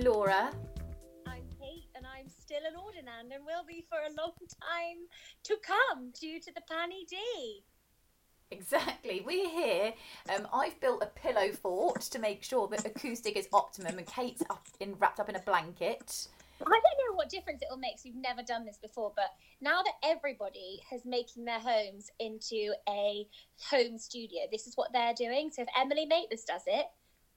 I'm Laura. I'm Kate, and I'm still an Ordinand and will be for a long time to come due to the Panny D. Exactly. We're here. Um, I've built a pillow fort to make sure that acoustic is optimum, and Kate's up in wrapped up in a blanket. I don't know what difference it will make. we've never done this before, but now that everybody has making their homes into a home studio, this is what they're doing. So if Emily Maitlis does it,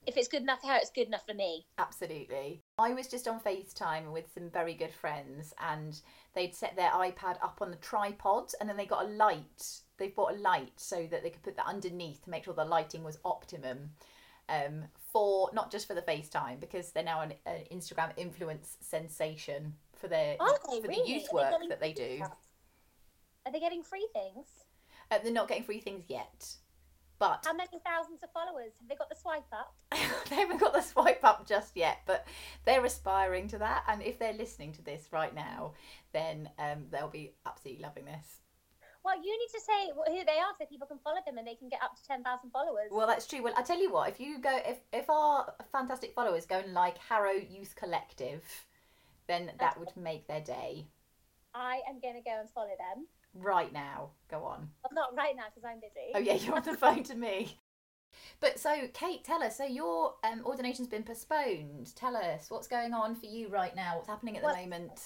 if it's good enough for her, it's good enough for me. Absolutely. I was just on FaceTime with some very good friends, and they'd set their iPad up on the tripod, and then they got a light. They bought a light so that they could put that underneath to make sure the lighting was optimum. Um, for not just for the FaceTime because they're now an, an Instagram influence sensation for their for really? the youth Are they work that they do. stuff? Are they getting free things? Uh, they're not getting free things yet, but How many thousands of followers? Have they got the swipe up? they haven't got the swipe up just yet, but they're aspiring to that. And if they're listening to this right now, then um, they'll be absolutely loving this. Well, you need to say who they are so people can follow them and they can get up to 10,000 followers. Well, that's true. Well, I tell you what, if you go, if if our fantastic followers go and like Harrow Youth Collective, then that would make their day. I am going to go and follow them. Right now, go on. Well, not right now because I'm busy. Oh yeah, you're on the phone to me. But so, Kate, tell us. So your um, ordination's been postponed. Tell us what's going on for you right now. What's happening at the Well- moment?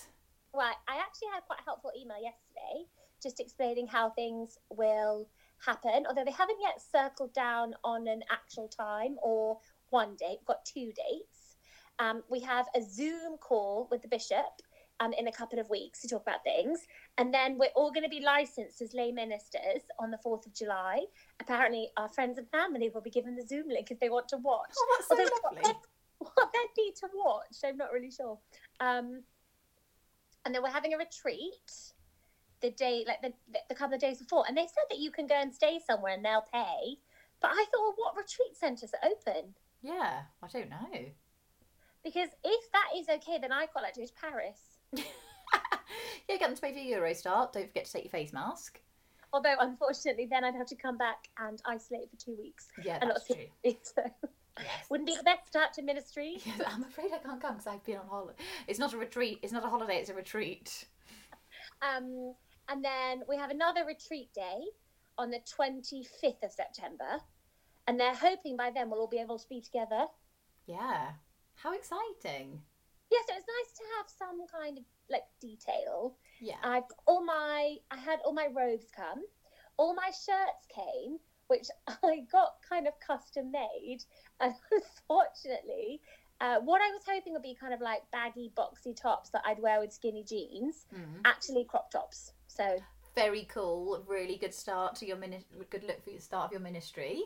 Well, I actually had quite a helpful email yesterday just explaining how things will happen, although they haven't yet circled down on an actual time or one date. We've got two dates. Um, we have a Zoom call with the bishop um, in a couple of weeks to talk about things. And then we're all going to be licensed as lay ministers on the 4th of July. Apparently, our friends and family will be given the Zoom link if they want to watch. Oh, that's so Although what lovely. What they need to watch, I'm not really sure. Um, and then we're having a retreat the day, like the, the couple of days before. And they said that you can go and stay somewhere and they'll pay. But I thought, well, what retreat centres are open? Yeah, I don't know. Because if that is okay, then I'd quite like to go to Paris. yeah, get them to pay for your Eurostar. Don't forget to take your face mask. Although, unfortunately, then I'd have to come back and isolate for two weeks. Yeah, that's true. So, Yes. wouldn't be the best start to ministry. Yes, I'm afraid I can't come because I've been on holiday. It's not a retreat. It's not a holiday. It's a retreat. Um, and then we have another retreat day on the 25th of September. And they're hoping by then we'll all be able to be together. Yeah. How exciting. Yeah, so it's nice to have some kind of like detail. Yeah. I've all my I had all my robes come, all my shirts came, which I got kind of custom made, and unfortunately, uh, what I was hoping would be kind of like baggy, boxy tops that I'd wear with skinny jeans, Mm. actually crop tops. So Very cool. Really good start to your ministry. Good look for the start of your ministry.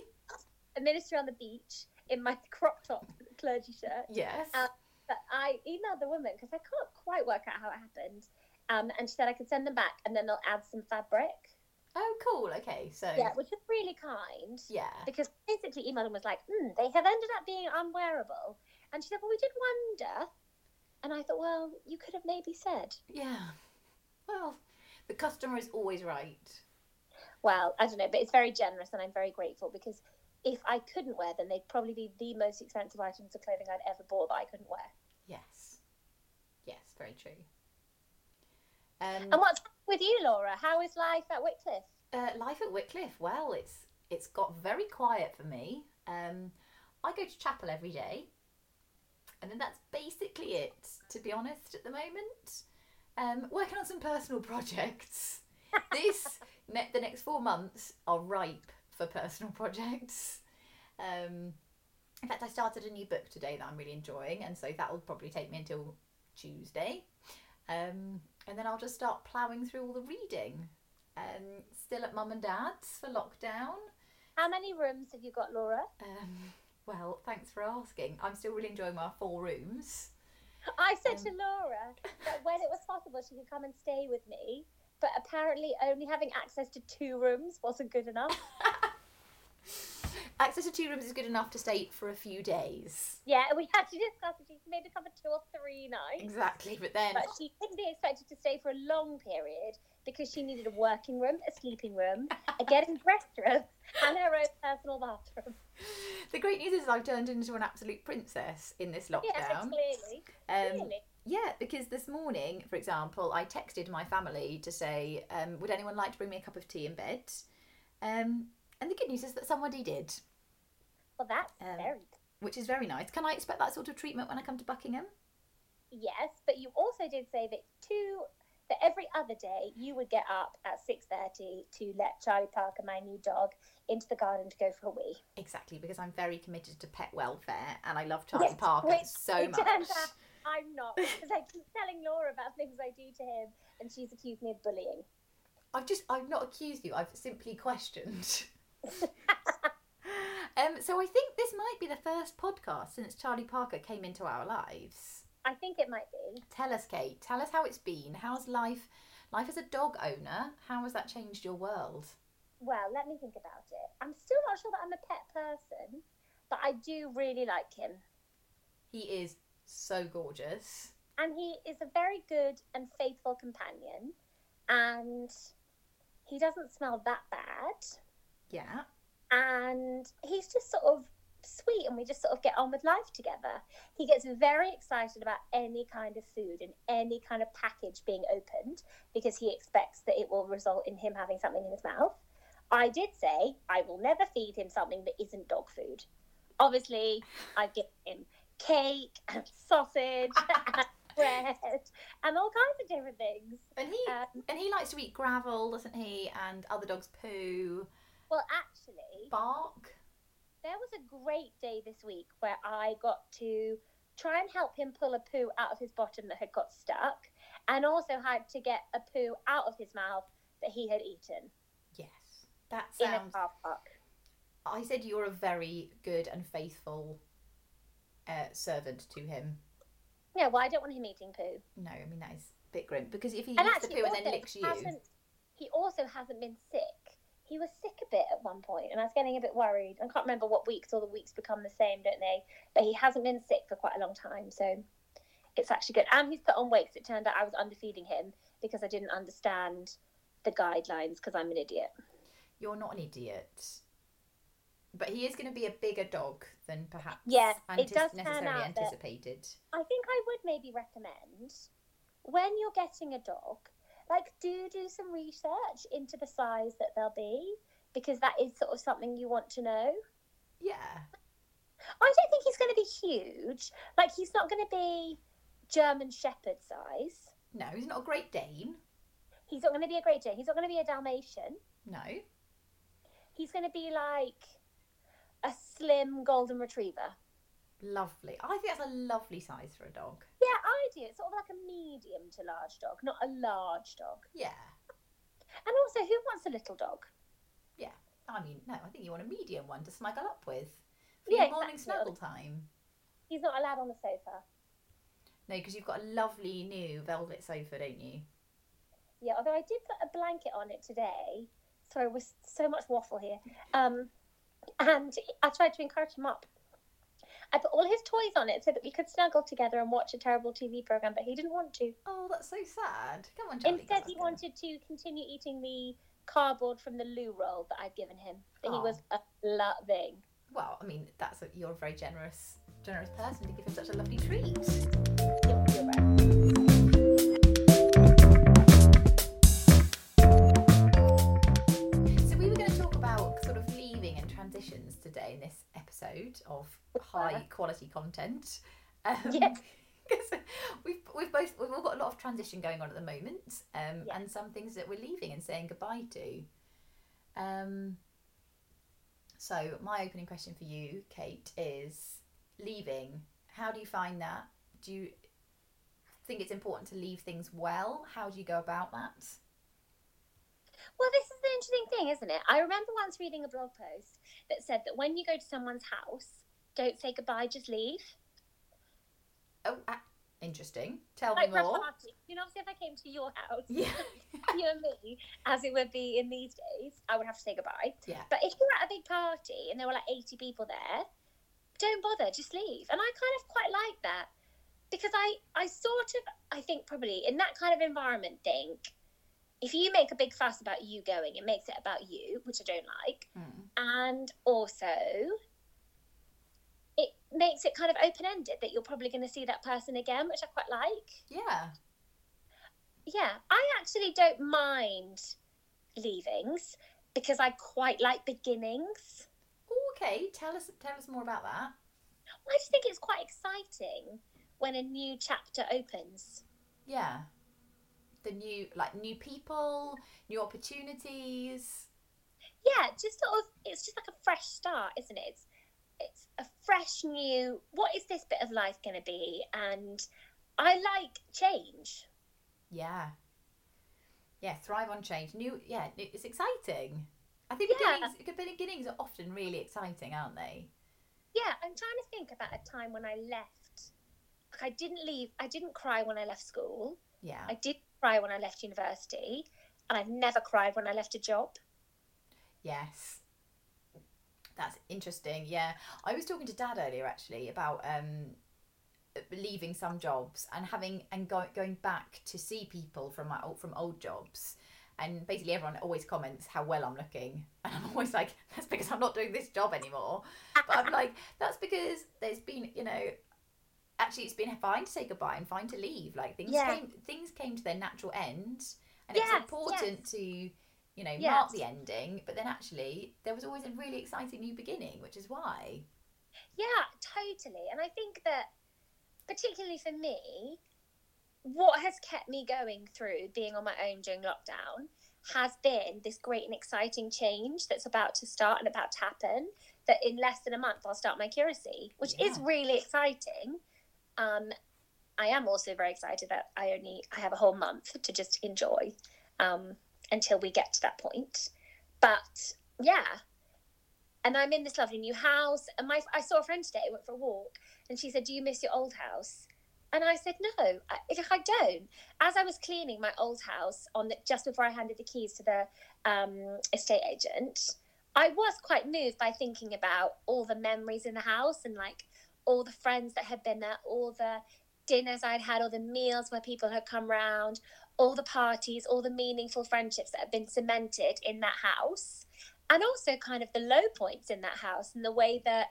a minister on the beach in my crop top clergy shirt. Yes. Uh, But I emailed the woman because I can't quite work out how it happened. Um, and she said I could send them back and then they'll add some fabric. oh, cool. Okay. So. Yeah, which is really kind. Yeah. Because basically emailed and was like, hmm, they have ended up being unwearable. And she said, well, we did wonder. And I thought, well, you could have maybe said. Yeah. Well, the customer is always right. Well, I don't know, but it's very generous and I'm very grateful because if I couldn't wear them, they'd probably be the most expensive items of clothing I'd ever bought that I couldn't wear. Yes. Yes. Very true. Um, And what's with you, Laura? How is life at Wycliffe? Uh, life at Wycliffe. Well, it's it's got very quiet for me. Um, I go to chapel every day, and then that's basically it. To be honest, at the moment, um, working on some personal projects. this ne- the next four months are ripe for personal projects. Um, in fact, I started a new book today that I'm really enjoying, and so that will probably take me until Tuesday. Um, and then I'll just start ploughing through all the reading. Um, still at mum and dad's for lockdown. How many rooms have you got, Laura? Um, well, thanks for asking. I'm still really enjoying my four rooms. I said Um, to Laura that when it was possible, she could come and stay with me. But apparently, only having access to two rooms wasn't good enough. Access to two rooms is good enough to stay for a few days. Yeah, we had to discuss if she could maybe cover two or three nights. Exactly, but then But she couldn't be expected to stay for a long period because she needed a working room, a sleeping room, a getting dressed room, and her own personal bathroom. the great news is I've turned into an absolute princess in this lockdown. clearly. Um, clearly. Yeah, because this morning, for example, I texted my family to say, um, would anyone like to bring me a cup of tea in bed? Um, and the good news is that somebody did, Well, that's um, very which is very nice. Can I expect that sort of treatment when I come to Buckingham? Yes, but you also did say that two that every other day you would get up at six thirty to let Charlie Parker, my new dog, into the garden to go for a wee. Exactly, because I'm very committed to pet welfare and I love Charlie Yes, Parker so much. out I'm not because I keep telling Laura about things I do to him, and she's accused me of bullying. I've just, I've not accused you, I've simply questioned. um, so I think this might be the first podcast since Charlie Parker came into our lives. I think it might be. Tell us, Kate. Tell us how it's been. How's life? Life as a dog owner. How has that changed your world? Well, let me think about it. I'm still not sure that I'm a pet person, but I do really like him. He is so gorgeous. and he is a very good and faithful companion and he doesn't smell that bad Yeah. and he's just sort of sweet and we just sort of get on with life together he gets very excited about any kind of food and any kind of package being opened because he expects that it will result in him having something in his mouth i did say i will never feed him something that isn't dog food obviously i give him cake and sausage and bread and all kinds of different things. And he Um, and he likes to eat gravel, doesn't he? And other dogs poo, well, actually, bark. there was a great day this week where I got to try and help him pull a poo out of his bottom that had got stuck, and also had to get a poo out of his mouth that he had eaten Yes. That in a sounds. car park. I said you're a very good and faithful uh, servant to him. Yeah, well, I don't want him eating poo. No, I mean that is a bit grim because if he And eats the poo and then licks you, he also hasn't been sick. He was sick a bit at one point, and I was getting a bit worried. I can't remember what weeks, all the weeks become the same, don't they? But he hasn't been sick for quite a long time, so it's actually good. And he's put on weight it turned out I was underfeeding him because I didn't understand the guidelines because I'm an idiot. you're not an idiot. But he is going to be a bigger dog than perhaps Yeah, it antis- does turn necessarily out anticipated. I think I would maybe recommend when you're getting a dog, like do do some research into the size that they'll be because that is sort of something you want to know. Yeah. I don't think he's going to be huge. Like he's not going to be German Shepherd size. No, he's not a Great Dane. He's not going to be a Great Dane. He's not going to be a Dalmatian. No. He's going to be like a slim golden retriever. Lovely. I think that's a lovely size for a dog. Yeah, I do. It's sort of like a medium to large dog, not a large dog. Yeah. And also, who wants a little dog? Yeah. I mean, no, I think you want a medium one to snuggle up with for Yeah, your morning exactly. snuggle time. He's not allowed on the sofa. No, because you've got a lovely new velvet sofa, don't you? Yeah, although I did put a blanket on it today. Sorry, was so much waffle here. Um, and I tried to encourage him up. I put all his toys on it so that we could snuggle together and watch a terrible TV program, but he didn't want to. Oh, that's so sad. Come on, Charlie. Instead, he wanted to continue eating the cardboard from the loo roll that I'd given him. That he oh. was a loving. Well, I mean, that's a, you're a very generous, generous person to give him such a lovely treat. You're, you're right. So we were going to talk about sort of leaving and transitions today in this episode of high quality content. Um, Yes. we've we've both we've all got a lot of transition going on at the moment, um, Yeah. and some things that we're leaving and saying goodbye to. Um, so my opening question for you, Kate, is leaving. How do you find that? Do you think it's important to leave things well? How do you go about that? Well, this is the interesting thing, isn't it? I remember once reading a blog post that said that when you go to someone's house, don't say goodbye, just leave. Oh, uh, Interesting. Tell Like me more. party. You know, obviously, if I came to your house, Yeah. you and me, as it would be in these days, I would have to say goodbye. Yeah. But if you're at a big party and there were like 80 people there, don't bother, just leave. And I kind of quite like that because I, I sort of, I think probably in that kind of environment, think if you make a big fuss about you going, it makes it about you, which I don't like. Mm. And also, it makes it kind of open ended that you're probably going to see that person again, which I quite like. Yeah. Yeah, I actually don't mind leavings because I quite like beginnings. Okay. Tell us. Tell us more about that. I just think it's quite exciting when a new chapter opens. Yeah. The new, like, new people, new opportunities. Yeah, just sort of, it's just like a fresh start, isn't it? It's, it's a fresh new, what is this bit of life going to be? And I like change. Yeah. Yeah. Thrive on change. New. Yeah. It's exciting. I think Yeah. beginnings, beginnings are often really exciting, aren't they? Yeah, I'm trying to think about a time when I left. Like I didn't leave, I didn't cry when I left school. Yeah. I did cry when I left university. And I've never cried when I left a job. Yes. That's interesting. Yeah. I was talking to dad earlier actually about um leaving some jobs and having and go, going back to see people from my old, from old jobs and basically everyone always comments how well I'm looking and I'm always like that's because I'm not doing this job anymore but I'm like that's because there's been you know actually it's been fine to say goodbye and fine to leave like things Yeah. came things came to their natural end and Yes, it's important to you know mark the ending but then actually there was always a really exciting new beginning which is why Yeah, totally. And I think that, particularly for me, what has kept me going through being on my own during lockdown has been this great and exciting change that's about to start and about to happen. That in less than a month, I'll start my curacy, which is really exciting. Um, I am also very excited that I only I have a whole month to just enjoy um, until we get to that point. But yeah, and I'm in this lovely new house. And my I saw a friend today, went for a walk, and she said, "Do you miss your old house?" And I said, "No, I, I don't." As I was cleaning my old house on the, just before I handed the keys to the um, estate agent, I was quite moved by thinking about all the memories in the house and like all the friends that had been there, all the dinners I'd had, all the meals where people had come round, all the parties, all the meaningful friendships that had been cemented in that house and also kind of the low points in that house and the way that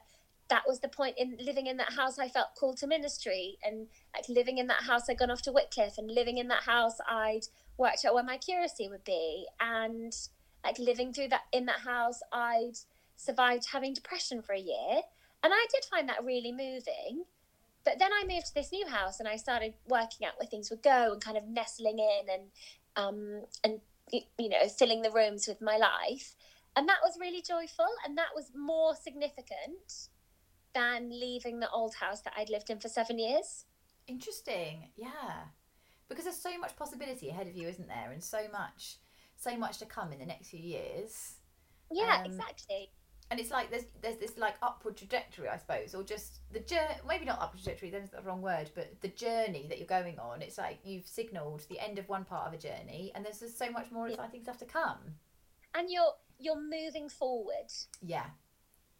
that was the point in living in that house I felt called to ministry and like living in that house I'd gone off to Wycliffe and living in that house I'd worked out where my curacy would be and like living through that in that house I'd survived having depression for a year and I did find that really moving but then I moved to this new house and I started working out where things would go and kind of nestling in and um and you know filling the rooms with my life and that was really joyful and that was more significant than leaving the old house that I'd lived in for seven years. Interesting. Yeah. Because there's so much possibility ahead of you, isn't there? And so much so much to come in the next few years. Yeah, Um, exactly. And it's like there's there's this like upward trajectory, I suppose, or just the journey. Maybe not upward trajectory. That's the wrong word, but the journey that you're going on. It's like you've signalled the end of one part of a journey, and there's just so much more exciting stuff to come. And you're you're moving forward, Yeah,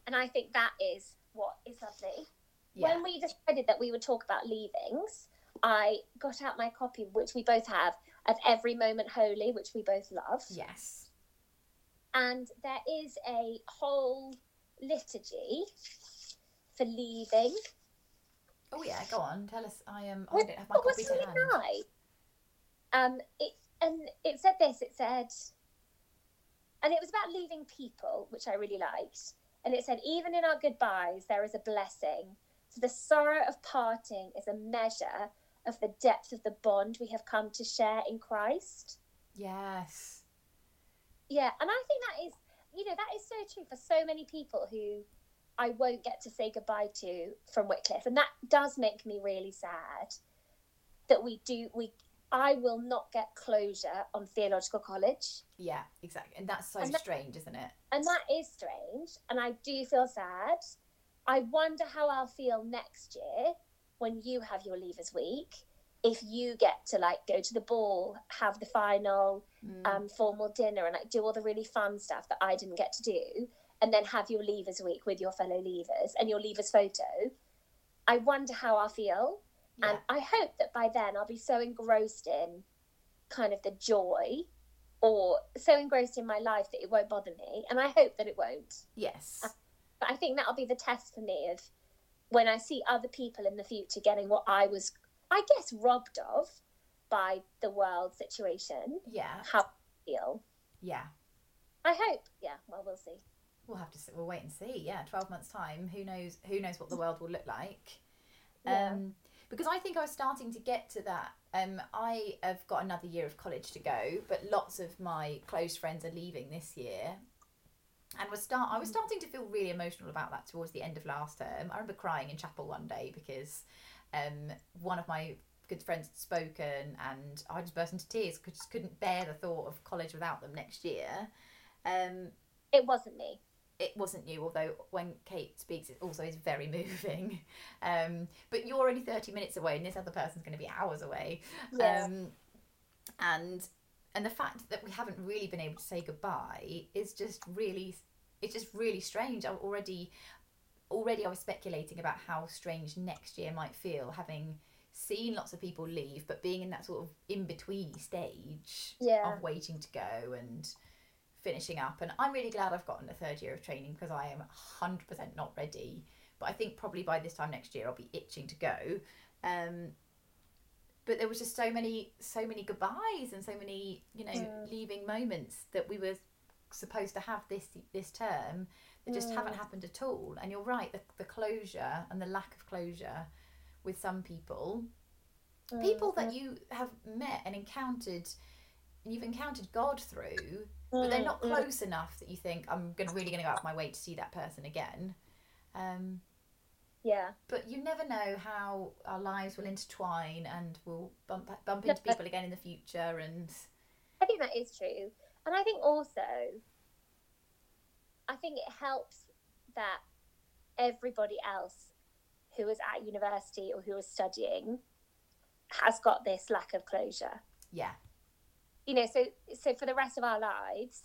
and I think that is what is lovely. yeah, When we decided that we would talk about leavings, I got out my copy, which we both have, of Every Moment Holy, which we both love. yes. And there is a whole liturgy for leaving. Oh yeah, go on. Tell us. I am. I don't have my was copy to really hand. nice. Um, it and it said this. It said, and it was about leaving people, which I really liked. And it said, even in our goodbyes, there is a blessing. For the sorrow of parting is a measure of the depth of the bond we have come to share in Christ. Yes. Yeah, and I think that is, you know, that is so true for so many people who I won't get to say goodbye to from Wycliffe, and that does make me really sad. That we do, we, I will not get closure on theological college, Yeah, exactly. And that's so And that- strange, isn't it? and that is strange, and I do feel sad. I wonder how I'll feel next year when you have your leavers week, if you get to like go to the ball, have the final Mm. um, formal dinner, and like do all the really fun stuff that I didn't get to do, and then have your leavers week with your fellow leavers and your leavers photo, I wonder how I'll feel. yeah. And I hope that by then I'll be so engrossed in kind of the joy or so engrossed in my life that it won't bother me. And I hope that it won't. yes. But I think that'll be the test for me of when I see other people in the future getting what I was, I guess, robbed of by the world situation, Yeah. how I feel. Yeah. I hope. Yeah, well, we'll see. We'll have to. See, we'll wait and see. Yeah, twelve months time. Who knows? Who knows what the world will look like? Yeah. Um, because I think I was starting to get to that. Um, I have got another year of college to go, but lots of my close friends are leaving this year, and was start. I was starting to feel really emotional about that towards the end of last term. I remember crying in chapel one day because um, one of my good friends had spoken, and I just burst into tears because just couldn't bear the thought of college without them next year. Um, It wasn't me. it wasn't you, although when Kate speaks, it also is very moving. Um, but you're only 30 minutes away, and this other person's going to be hours away. Yeah. Um, and and the fact that we haven't really been able to say goodbye is just really, it's just really strange. I already, already I was speculating about how strange next year might feel, having seen lots of people leave, but being in that sort of in between stage Yeah. of waiting to go and finishing up. And I'm really glad I've gotten a third year of training because I am 100% not ready. But I think probably by this time next year I'll be itching to go. Um, but there was just so many, so many goodbyes and so many, you know, Mm. leaving moments that we were supposed to have this this term that just haven't Mm. happened at all. And you're right, the, the closure and the lack of closure with some people people that you have met and encountered and you've encountered god through but they're not Mm, mm. close enough that you think i'm gonna really gonna go out of my way to see that person again um, Yeah. but you never know how our lives will intertwine and we'll bump bump into people again in the future and I think that is true. And I think also, I think it helps that everybody else who is at university or who is studying has got this lack of closure. yeah You know, so so for the rest of our lives,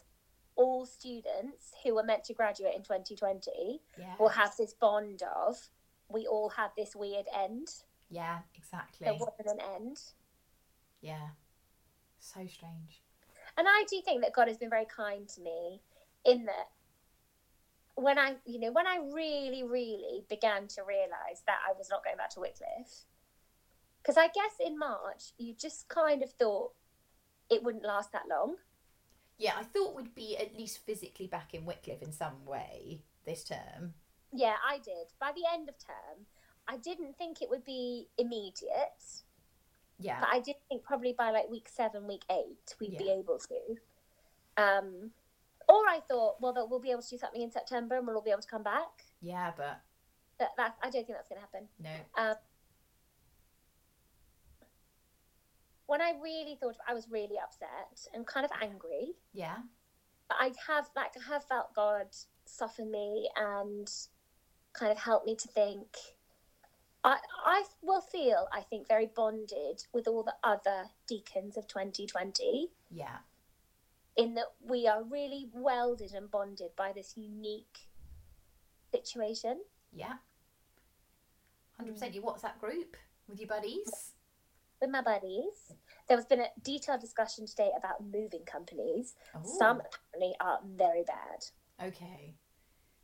all students who were meant to graduate in 2020 yeah will have this bond of we all had this weird end. yeah exactly There wasn't an end. yeah so strange And I do think that God has been very kind to me in that when I, you know, when I really, really began to realize that I was not going back to Wycliffe, because I guess in March you just kind of thought it wouldn't last that long. yeah i thought we'd be at least physically back in wycliffe in some way this term Yeah, I did. By the end of term, I didn't think it would be immediate, yeah but I did think probably by like week seven, week eight, we'd be able to. Um, or I thought, well, that we'll be able to do something in September and we'll all be able to come back. yeah but That, that I don't think that's going to happen. no Um, when I really thought, I was really upset and kind of angry. yeah But I have, like, I have felt God soften me and kind of help me to think. I, I will feel, I think, very bonded with all the other deacons of 2020 yeah in that we are really welded and bonded by this unique situation. Yeah. Hundred percent. Mm. Your WhatsApp group with your buddies. With my buddies, there has been a detailed discussion today about moving companies. Oh, Some apparently are very bad. Okay.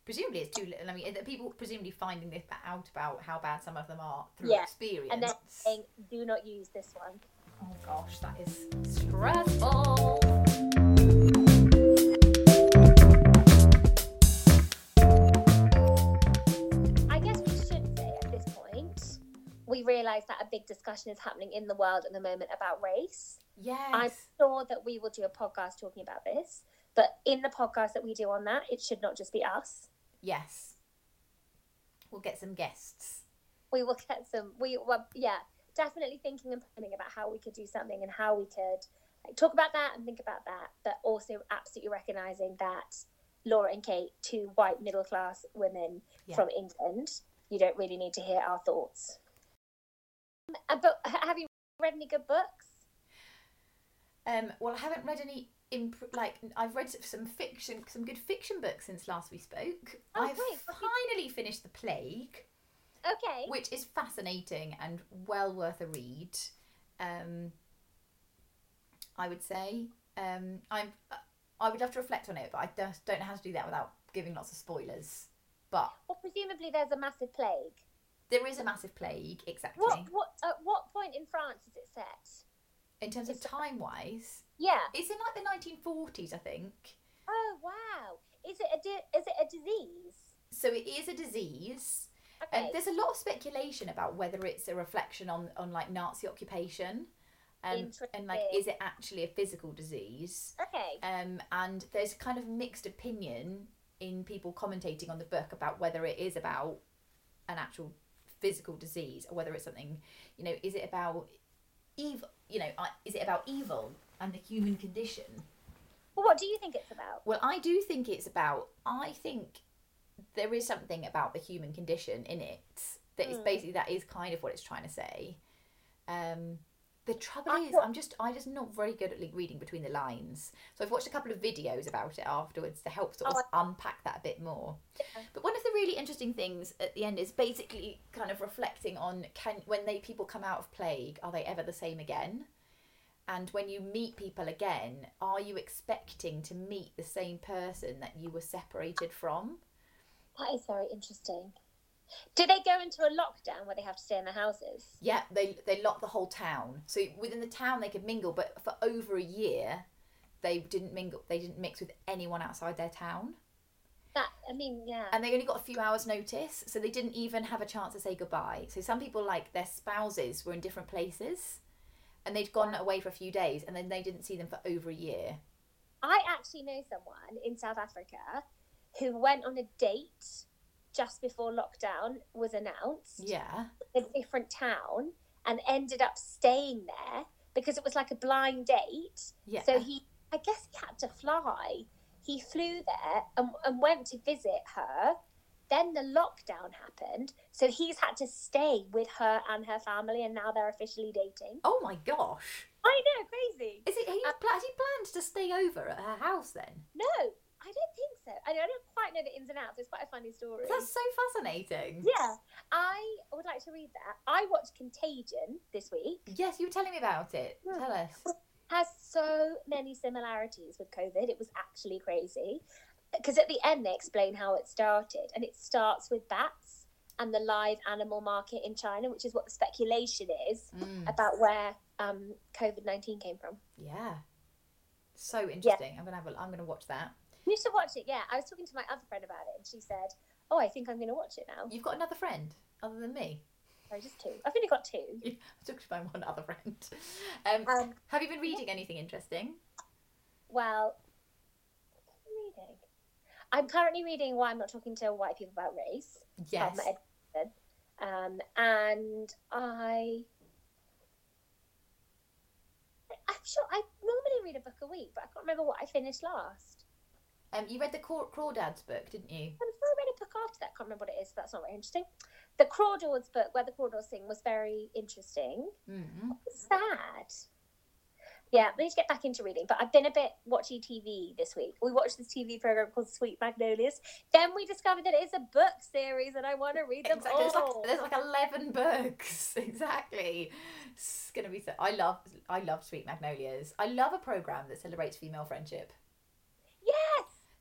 Presumably it's too little. I mean, people presumably finding this out about how bad some of them are through Yeah, experience. And then saying, do not use this one. oh gosh, that is stressful. We realise that a big discussion is happening in the world at the moment about race. Yes. I'm sure that we will do a podcast talking about this, but in the podcast that we do on that, it should not just be us. Yes. We'll get some guests. We will get some. We well, yeah, definitely thinking and planning about how we could do something and how we could like, talk about that and think about that, but also absolutely recognizing that Laura and Kate, two white middle class women Yeah. from England, you don't really need to hear our thoughts. Uh, but have you read any good books? Um, well, I haven't read any. Imp- like I've read some fiction, some good fiction books since last we spoke. Oh, I've great. Finally finished The Plague, Okay. which is fascinating and well worth a read. Um, I would say um, I'm. I would love to reflect on it, but I just don't know how to do that without giving lots of spoilers. But Well, presumably there's a massive plague. There is a massive plague, exactly. What what at what point in France is it set? In terms of time wise, Yeah. it's in like the 1940s, I think. Oh wow. Is it a di- is it a disease? So it is a disease. Okay. Um, there's a lot of speculation about whether it's a reflection on, on like Nazi occupation, um, and like is it actually a physical disease? okay. Um, and there's kind of mixed opinion in people commentating on the book about whether it is about an actual physical disease or whether it's something, you know, is it about evil? You know, uh, is it about evil and the human condition? Well, what do you think it's about? Well, I do think it's about. I think there is something about the human condition in it that is Mm. basically that is kind of what it's trying to say. Um, the trouble I is, I'm just I'm just not very good at like, reading between the lines. So I've watched a couple of videos about it afterwards to help sort Oh, of unpack that a bit more. Yeah. But one of the really interesting things at the end is basically kind of reflecting on can when they people come out of plague, are they ever the same again? And when you meet people again, are you expecting to meet the same person that you were separated from? That is very interesting. Do they go into a lockdown where they have to stay in their houses? Yeah, they they locked the whole town. So within the town they could mingle, but for over a year they didn't mingle. They didn't mix with anyone outside their town, That I mean, yeah. and they only got a few hours' notice, so they didn't even have a chance to say goodbye. So some people, like their spouses, were in different places, and they'd gone away for a few days, and then they didn't see them for over a year. I actually know someone in South Africa who went on a date just before lockdown was announced Yeah, a different town and ended up staying there because it was like a blind date. yeah. So he, I guess he had to fly. He flew there and, and went to visit her. Then the lockdown happened. So he's had to stay with her and her family, and now they're officially dating. oh my gosh. I know, crazy. Is it? He, uh, pla- has he planned to stay over at her house then? No, I don't think so. I don't quite know the ins and outs. It's quite a funny story. That's so fascinating. Yeah, I would like to read that. I watched Contagion this week. Yes, you were telling me about it. Yeah. Tell us. Has so many similarities with COVID. It was actually crazy. Because at the end they explain how it started, and it starts with bats and the live animal market in China, which is what the speculation is Mm, about where um, COVID nineteen came from. yeah. So interesting. I'm gonna have a. I'm gonna watch that. You should watch it. Yeah, I was talking to my other friend about it, and she said, "Oh, I think I'm going to watch it now." You've got another friend other than me. Sorry, just two. I've only got two. I took to my one other friend. Um, Um, have you been reading anything interesting? Well, reading? I'm currently reading Why I'm Not Talking to White People About Race. Yes. Um, um, and I. I'm sure I normally read a book a week, but I can't remember what I finished last. Um, you read the Craw- Crawdads book, didn't you? I read a book after that, I can't remember what it is. So that's not very interesting. The Crawdads book, Where the Crawdads Sing, was very interesting. Mm. It's sad. Yeah, I need to get back into reading, but I've been a bit watching TV this week. We watched this TV program called Sweet Magnolias. Then we discovered that it's a book series, and I want to read them Exactly. There's like, all. there's like eleven books. exactly. It's gonna be so. I love. I love Sweet Magnolias. I love a program that celebrates female friendship.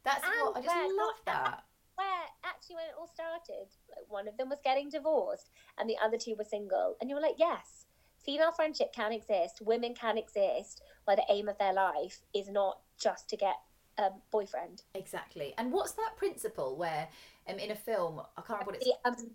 That's And what I just where love that. where actually when it all started, like, one of them was getting divorced, and the other two were single, and you were like, yes, female friendship can exist, women can exist, where the aim of their life is not just to get a boyfriend. Exactly. And what's that principle where, um, in a film, I can't remember what it's. Um,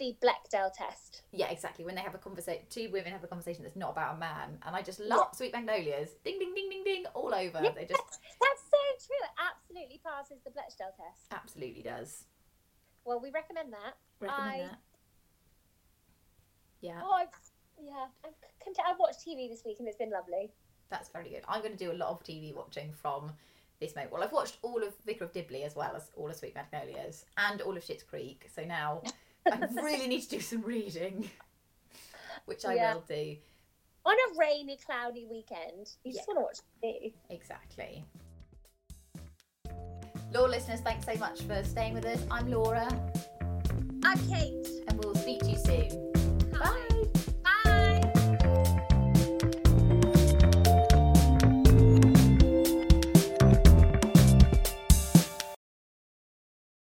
the Bechdel test. Yeah, exactly. When they have a conversation, two women have a conversation that's not about a man, and I just love Sweet Magnolias. Ding, ding, ding, ding, ding, all over. Yeah. They just That's so true. It absolutely passes the Bechdel test. absolutely does. Well, we recommend that. Recommend I- that. Yeah, Oh, I've, yeah. I'm content. I've watched TV this week and it's been lovely. that's very good. I'm going to do a lot of TV watching from this moment. Well, I've watched all of Vicar of Dibley as well as all of Sweet Magnolias and all of Schitt's Creek. So now I really need to do some reading. which I Yeah. will do. On a rainy, cloudy weekend, you just want to watch TV. Exactly. Law listeners, thanks so much for staying with us. I'm Laura, I'm Kate. and we'll speak to you soon. Bye.